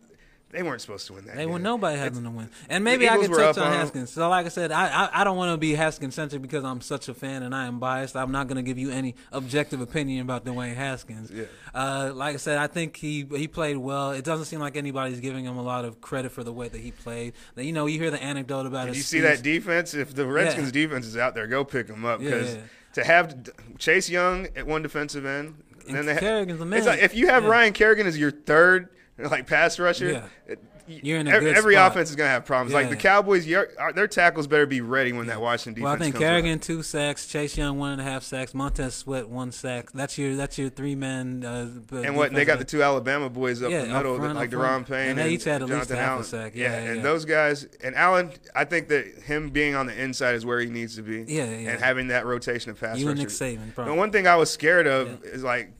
they weren't supposed to win that. They were nobody had them to win, and maybe I could touch on on. Haskins. So, like I said, I I, I don't want to be Haskins centric because I'm such a fan and I am biased. I'm not going to give you any objective opinion about Dwayne Haskins. Yeah. Uh, like I said, I think he he played well. It doesn't seem like anybody's giving him a lot of credit for the way that he played. You know, you hear the anecdote about Did you see that defense? If the Redskins defense is out there, go pick them up because yeah. to have Chase Young at one defensive end, And then they ha- Kerrigan's the man. It's like if you have Yeah. Ryan Kerrigan as your third (laughs) like pass rusher. Yeah. You're in a every spot. offense is gonna have problems. Yeah, like the. Cowboys, your, their tackles better be ready when that Washington defense Well, I think. Kerrigan two sacks, Chase Young one and a half sacks, Montez Sweat one sack. That's your that's your three man. Uh, And what they got the two Alabama boys up Yeah, the middle, front, like Daron. Payne And they each had at least Jonathan half a Allen. sack. Yeah, yeah, and those guys and Allen, I think that him being on the inside is where he needs to be. Yeah, yeah. And having that rotation of pass You and Nick. Saban, The probably. one thing I was scared of is like.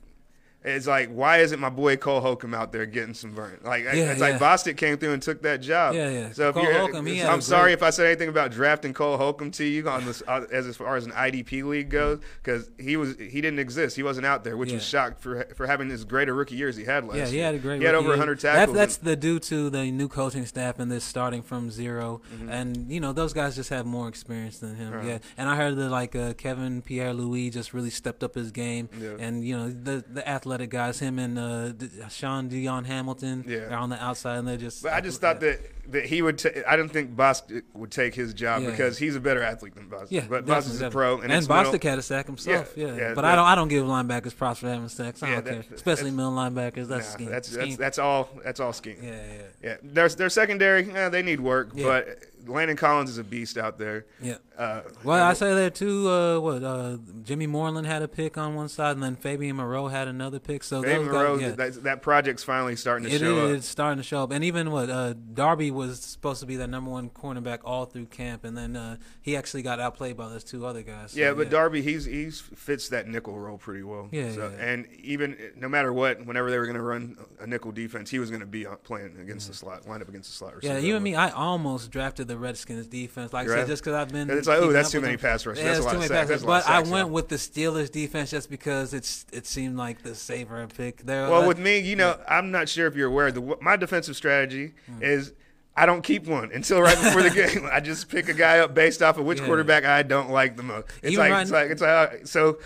It's like, why isn't my boy Cole Holcomb out there getting some burn? Like, Yeah, it's like yeah. Bostic came through and took that job. Yeah, yeah. So if Cole you're, Holcomb, he I'm sorry great- if I said anything about drafting Cole Holcomb to you on this, uh, as as far as an IDP league goes, because he was he didn't exist. He wasn't out there, which was Yeah. shocked for for having as great a rookie year as he had last year. Yeah, he had a great. He had over year. 100 That- tackles. that's the due to the new coaching staff and this starting from 0 Mm-hmm. and you know those guys just have more experience than him. Uh-huh. Yeah, and I heard that like uh, Kevin Pierre Louis just really stepped up his game, Yeah. and you know the the athletic guys, him and uh, D- Shaun Dion Hamilton, Yeah. are on the outside, and they're just. But I just thought that, that he would. I didn't think Bostic would take his job Yeah. because he's a better athlete than Bostic. Yeah, but Bostic's a pro, and, and, Bostic had a sack himself. Yeah, Yeah, yeah, but that- I don't. I don't give linebackers props for having sacks. I Yeah, don't that- care, especially middle linebackers. That's Nah, scheme. that's, that's scheme. that's all. That's all scheme. yeah, yeah, Yeah, their their secondary, eh, they need work, Yeah. but Landon Collins is a beast out there. yeah. Uh, Well, I say that too. Uh, what uh, Jimmy Moreland had a pick on one side, and then Fabian Moreau had another pick. So Fabian Moreau, yeah, that, that project's finally starting to it show is up. It's starting to show up. And even what uh, Darby was supposed to be that number one cornerback all through camp, and then uh, he actually got outplayed by those two other guys. So, Yeah, but Darby, he's he's fits that nickel role pretty well. Yeah, So, yeah. And even no matter what, whenever they were going to run a nickel defense, he was going to be playing against the slot, line up against the slot. Yeah, you and me, I almost drafted the Redskins defense. Like I said, just because I've been. It's like, oh, that's too many them. pass rushes. Yeah, That's lot too many pass That's rushes. But I went yeah. with the Steelers defense just because it's it seemed like the safer pick. There. Well, with me, you know, I'm not sure if you're aware. The my defensive strategy Hmm. is I don't keep one until right before the game. (laughs) I just pick a guy up based off of which Yeah. quarterback I don't like the most. It's Even like right it's like it's like uh, so.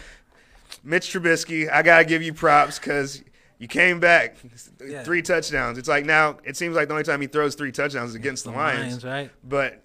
Mitch Trubisky, I gotta give you props because you came back, Yeah. three touchdowns. It's like now it seems like the only time he throws three touchdowns is against the, the Lions. Lions, right? But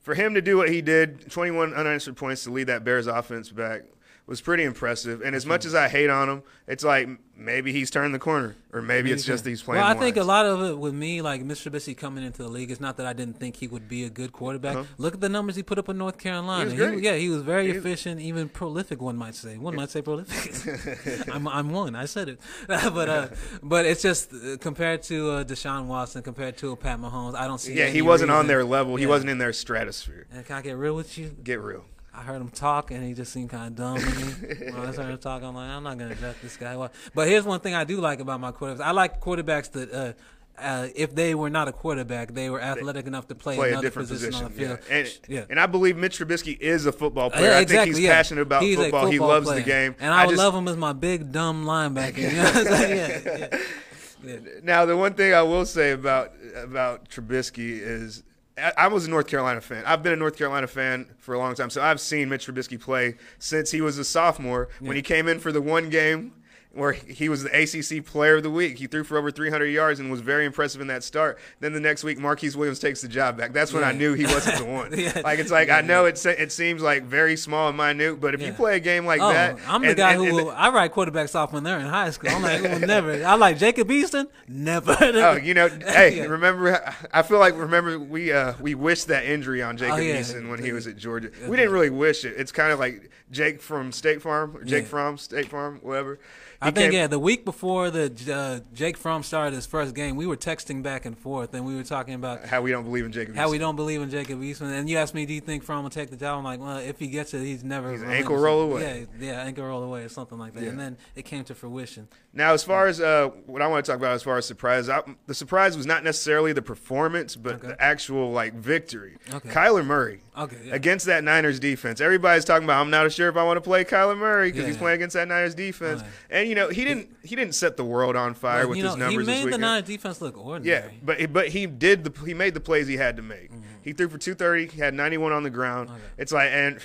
for him to do what he did, 21 unanswered points to lead that Bears offense back was pretty impressive. And as much as I hate on him, it's like maybe he's turned the corner, or maybe it's just he's playing. Well, I think a lot of it with me, like Mr. Trubisky coming into the league, it's not that I didn't think he would be a good quarterback. Uh-huh. Look at the numbers he put up in North Carolina. He was great. yeah, he was very He- efficient, even prolific. One might say. One might say prolific. (laughs) I'm, I'm one. I said it. (laughs) but uh, but it's just uh, compared to uh, Deshaun Watson, compared to Pat Mahomes, I don't see. Yeah, he wasn't on their level. He wasn't in their stratosphere. And can I get real with you? Get real. I heard him talk, and he just seemed kind of dumb to me. when I heard him talk, I'm like, I'm not gonna draft this guy. But here's one thing I do like about my quarterbacks. I like quarterbacks that uh, uh, if they were not a quarterback, they were athletic enough to play, play another different position, position. on the field. Yeah. And, yeah. and I believe Mitch Trubisky is a football Uh, player. I exactly, think he's yeah. passionate about He's a football. He loves player. the game. and I, would just, love him as my big dumb linebacker. (laughs) You know what I'm? Yeah, yeah. yeah. (laughs) Now, the one thing I will say about about Trubisky is I, was a North Carolina fan. I've been a North Carolina fan for a long time, so I've seen Mitch Trubisky play since he was a sophomore. When he came in for the one game where he was the ACC Player of the Week, he threw for over 300 yards and was very impressive in that start. Then the next week, Marquise Williams takes the job back. That's when I knew he wasn't the one. (laughs) Yeah. Like it's like I know it it seems like very small and minute, but if you play a game like Oh, that, I'm the and- guy and- who will, I write quarterbacks off when they're in high school. I'm like, never. I like Jacob Eason, never. (laughs) Oh, you know, (laughs) hey, Yeah. remember? I feel like remember we uh, we wished that injury on Jacob Oh, yeah. Eason when he was at Georgia. We didn't really wish it. It's kind of like Jake from State Farm, or Jake Yeah. from State Farm, whatever. I think came- yeah, the week before the uh, Jake Fromm started his first game, we were texting back and forth, and we were talking about how we don't believe in Jacob. how we don't believe in Jacob Eason. And you asked me, do you think Fromm will take the job? I'm like, well, if he gets it, he's never. He's an ankle roll away. Yeah, yeah, ankle roll away or something like that. Yeah. And then it came to fruition. Now, as far as uh, what I want to talk about, as far as surprise, I, the surprise was not necessarily the performance, but Okay. the actual like victory. Okay. Kyler Murray. Okay, yeah. Against that Niners defense, everybody's talking about. I'm not sure if I want to play Kyler Murray because Yeah, he's playing against that Niners defense. Right. And you know he didn't he didn't set the world on fire Well, with you his know, numbers he this made the weekend. Niners defense look ordinary. Yeah, but but he did the he made the plays he had to make. Mm-hmm. He threw for 230, he had 91 on the ground. Okay. It's like and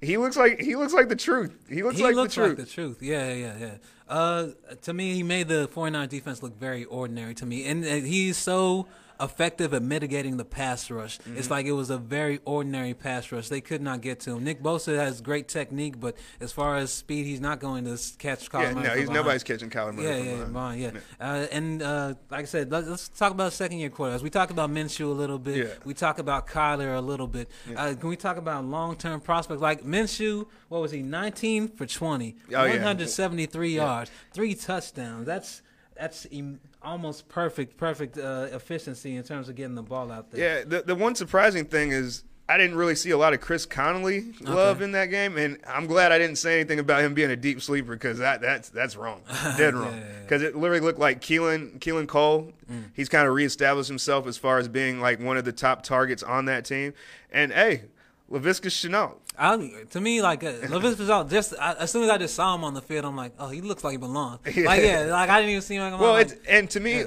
he looks like he looks like the truth. He looks he like looks the truth. like the truth. Yeah, yeah, yeah. Uh, to me, he made the 49 defense look very ordinary to me, and, and he's so effective at mitigating the pass rush. Mm-hmm. It's like it was a very ordinary pass rush. They could not get to him. Nick Bosa has great technique, but as far as speed, he's not going to catch Kyler yeah, Murray no, he's behind. nobody's catching Kyler Murray Yeah, yeah, behind. behind, yeah. Uh, and uh, like I said, let's, let's talk about second year quarterbacks. We talked about Minshew a little bit. Yeah. We talk about Kyler a little bit. Uh, can we talk about long term prospects like Minshew? What was he? 19 for 20, Oh, yeah. 173 yards, three touchdowns. That's that's em- almost perfect, perfect uh, efficiency in terms of getting the ball out there. Yeah, the the one surprising thing is I didn't really see a lot of Chris Conley love in that game, and I'm glad I didn't say anything about him being a deep sleeper because that that's that's wrong, (laughs) dead wrong. Yeah, yeah, yeah. Because it literally looked like Keelan Keelan Cole. He's kind of reestablished himself as far as being like one of the top targets on that team, and hey. Laviska Shenault. I, to me, like uh, Levis Pascal, just I, as soon as I just saw him on the field, I'm like, oh, he looks like he belongs. (laughs) Like yeah, like I didn't even see him. Like, Well, like, it's, and to me,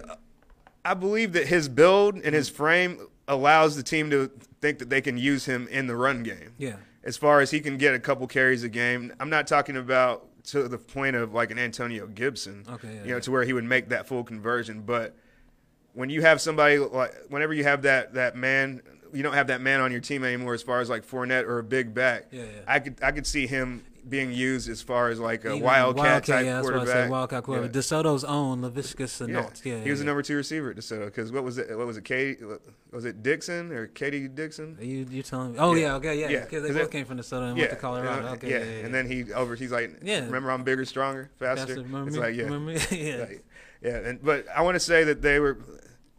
I believe that his build and his frame allows the team to think that they can use him in the run game. Yeah. As far as he can get a couple carries a game, I'm not talking about to the point of like an Antonio Gibson. Okay, yeah, you know, to where he would make that full conversion, but when you have somebody like whenever you have that that man you don't have that man on your team anymore as far as like Fournette or a big back. Yeah, yeah. I could I could see him being used as far as like a Even wildcat, type yeah, that's what I quarterback. said, Wildcat quarterback. Yeah. DeSoto's own Laviska Shenault. Yeah, he was the number two receiver at DeSoto because what was it? What was it? Katie? Was it Dixon or Katie Dixon? You you telling me? Oh Yeah. yeah, okay, yeah, Yeah, because they both came from DeSoto and yeah, went to Colorado. Okay, yeah. yeah, yeah, and then he over. He's like, Yeah. remember I'm bigger, stronger, faster. Faster, remember it's like yeah, Remember me? (laughs) Yeah. Like, yeah. And but I want to say that they were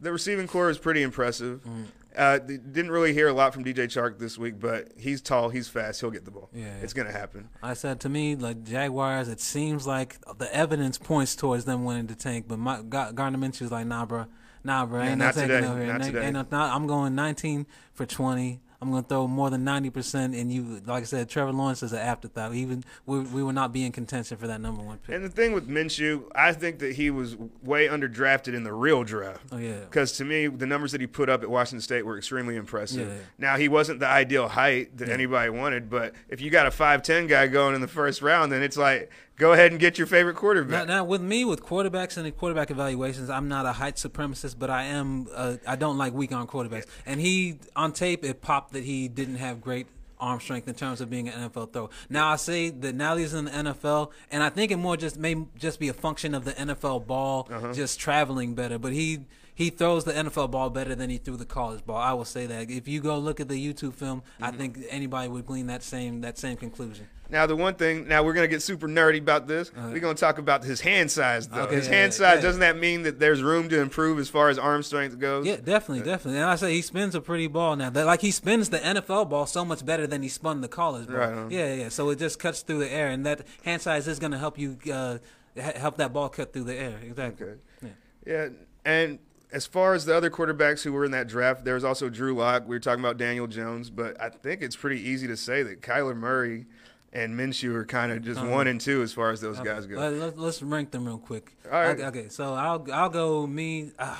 the receiving core is pretty impressive. Mm. Uh, didn't really hear a lot from DJ Chark this week, but he's tall, he's fast, he'll get the ball. Yeah, yeah. It's gonna happen. I said to me, like Jaguars, it seems like the evidence points towards them winning the tank, but my Gar- Gardner Minshew's like, nah, bro, nah, bro, Yeah, ain't not no tanking today, over here. not Ain't- today. ain't no- I'm going 19 for 20. I'm going to throw more than 90%, and you, like I said, Trevor Lawrence is an afterthought. Even we, we will not be in contention for that number one pick. And the thing with Minshew, I think that he was way underdrafted in the real draft. Oh yeah, Because to me, the numbers that he put up at Washington State were extremely impressive. Yeah. Now he wasn't the ideal height that anybody wanted, but if you got a five ten guy going in the first round, then it's like go ahead and get your favorite quarterback. now, with me, with quarterbacks and the quarterback evaluations, I'm not a height supremacist, but I am. Uh, I don't like weak arm quarterbacks. And he, on tape, it popped that he didn't have great arm strength in terms of being an NFL throw. Now I say that now he's in the NFL, and I think it more just may just be a function of the NFL ball just traveling better. But he he throws the NFL ball better than he threw the college ball. I will say that. If you go look at the YouTube film, I think anybody would glean that same that same conclusion. Now the one thing, now we're gonna get super nerdy about this. we're gonna talk about his hand size though. Okay, his yeah, hand size yeah. doesn't that mean that there's room to improve as far as arm strength goes? Yeah, definitely, definitely. And I say he spins a pretty ball now. That- Like he spins the NFL ball so much better than he spun the college ball. Right. Yeah, yeah. So it just cuts through the air, and that hand size is going to help you uh, help that ball cut through the air. Exactly. Okay. Yeah. Yeah, and as far as the other quarterbacks who were in that draft, there was also Drew Lock. We were talking about Daniel Jones, but I think it's pretty easy to say that Kyler Murray and Minshew are kind of just Uh-huh. one and two as far as those guys go. Let, us rank them real quick. All right. Okay, okay, so I'll I'll go me. Uh,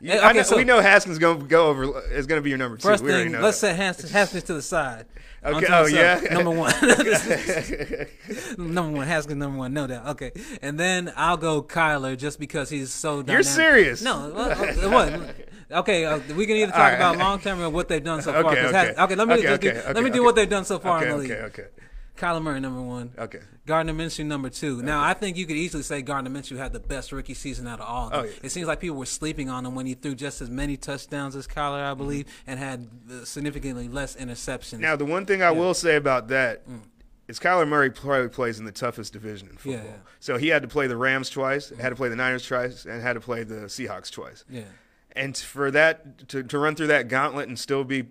You- eh, I okay, know- so we know Haskins going to go over is going to be your number two. first we already thing, know let's that. set Haskins, Haskins to the side. (laughs) Okay, oh, yeah? number one. (laughs) (laughs) number one, Haskins number one, no doubt. Okay, and then I'll go Kyler just because he's so. You're serious? No, what? what? Okay, uh, we can either talk right. about long term or what they've done so far. Okay, okay. Has- okay, let me Okay, just okay, do, let me do what they've done so far okay, in the league. okay, okay, Kyler Murray number one. okay. Gardner Minshew number two. Now I think you could easily say Gardner Minshew had the best rookie season out of all. Of them. Oh, yeah. It seems like people were sleeping on him when he threw just as many touchdowns as Kyler, Mm-hmm. I believe, and had uh, significantly less interceptions. Now, the one thing I will say about that Mm. is Kyler Murray probably plays in the toughest division in football. Yeah, yeah. So he had to play the Rams twice, had to play the Niners twice, and had to play the Seahawks twice. yeah, And for that to, to run through that gauntlet and still be,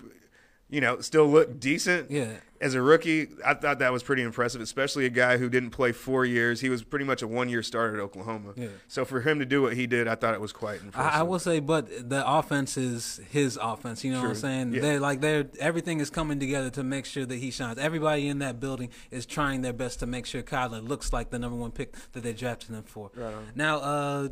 you know, still look decent yeah. as a rookie, I thought that was pretty impressive. Especially a guy who didn't play four years. He was pretty much a one-year starter at Oklahoma. Yeah. So for him to do what he did, I thought it was quite impressive. I, I will say, but the offense is his offense. You know what I'm saying? Yeah. They're like they're everything is coming together to make sure that he shines. Everybody in that building is trying their best to make sure Kyler looks like the number one pick that they drafted him for. Right on. Now, uh,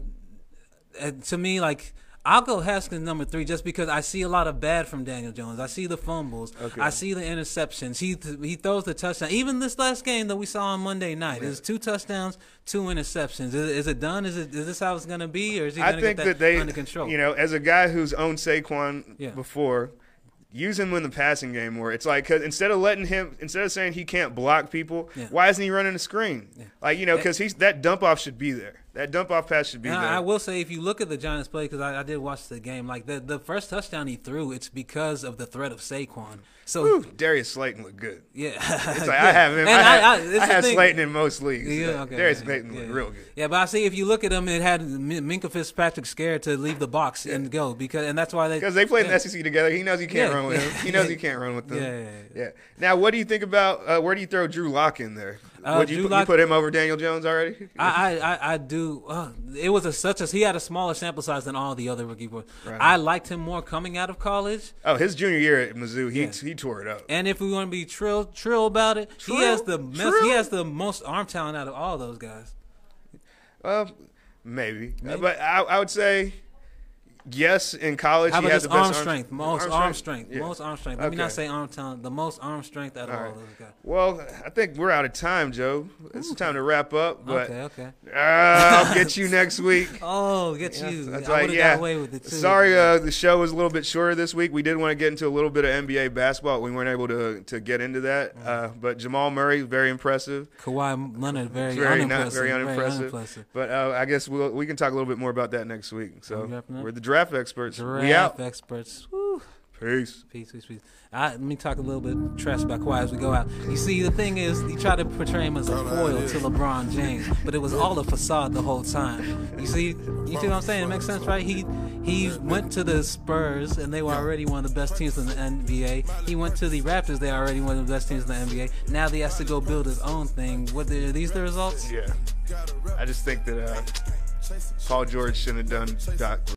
to me, like. I'll go Haskins number three just because I see a lot of bad from Daniel Jones. I see the fumbles. Okay. I see the interceptions. He he throws the touchdown. Even this last game that we saw on Monday night, Yeah. is two touchdowns, two interceptions. Is, is it done? Is it is this how it's going to be, or is he I going to think get that, they, under control? you know, as a guy who's owned Saquon Yeah. before, use him in the passing game more. It's like cause instead of letting him, instead of saying he can't block people, Yeah. why isn't he running a screen? Like you know, because he's that dump off should be there. That dump off pass should be And there. I, I will say, if you look at the Giants play, because I, I did watch the game, like the the first touchdown he threw, it's because of the threat of Saquon. So Whew, Darius Slayton looked good. yeah, It's (laughs) like I have him. I, had, I, had Slayton in most leagues. Yeah, okay. Darius yeah, Slayton yeah. looked real good. Yeah, but I see if you look at him, it had Minkah Fitzpatrick scared to leave the box and go because, and that's why they Because they played yeah. in the SEC together, he knows he can't Yeah, run with him. He (laughs) knows yeah. he can't run with them. Yeah, yeah, yeah. Now, what do you think about uh, where do you throw Drew Lock in there? Uh, Would you, put, you put him over Daniel Jones already? (laughs) I, I, I, do. Uh, it was a such as he had a smaller sample size than all the other rookie boys. Right. I liked him more coming out of college. Oh, his junior year at Mizzou, he Yeah. he tore it up. And if we want to be trill trill about it, Trill? he has the mes- he has the most arm talent out of all those guys. Well, maybe, Uh, Maybe. but I, I would say yes. In college, How he about has his the best arm strength? Most arm, strength. Most arm strength. Let me not say arm talent. The most arm strength out of All all right. those guys. Well, I think we're out of time, Joe. It's time to wrap up. But okay, okay. uh, I'll (laughs) get you next week. (laughs) Oh, get Yeah, you. that's I right. would Yeah. got away with it too. Sorry, uh, the show was a little bit shorter this week. We did want to get into a little bit of NBA basketball. We weren't able to to get into that. Mm. Uh, but Jamal Murray, very impressive. Kawhi Leonard, very, Very unimpressive. not very unimpressive. unimpressive. But uh, I guess we'll, we can talk a little bit more about that next week. So we're the draft experts. we Giraffe out. experts. Woo. Peace. Peace, peace, peace. I, let me talk a little bit trash about Kawhi as we go out. You see, the thing is, he tried to portray him as a foil to LeBron James, but it was (laughs) all a facade the whole time. You see, you see what I'm saying? It makes sense, right? He he went to the Spurs, and they were already one of the best teams in the NBA. He went to the Raptors, they already one of the best teams in the NBA. Now he has to go build his own thing. What are these the results? Yeah. I just think that uh, Paul George shouldn't have done Doc